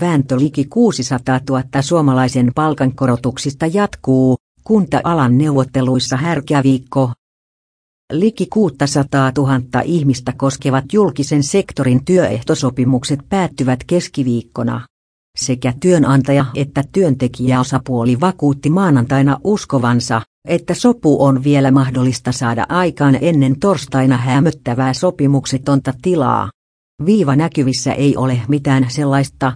Vääntö liki 600 000 suomalaisen palkankorotuksista jatkuu, kunta-alan neuvotteluissa härkä viikko. Liki 600 000 ihmistä koskevat julkisen sektorin työehtosopimukset päättyvät keskiviikkona. Sekä työnantaja että työntekijäosapuoli vakuutti maanantaina uskovansa, että sopu on vielä mahdollista saada aikaan ennen torstaina hämöttävää sopimuksetonta tilaa. Viiva näkyvissä ei ole mitään sellaista,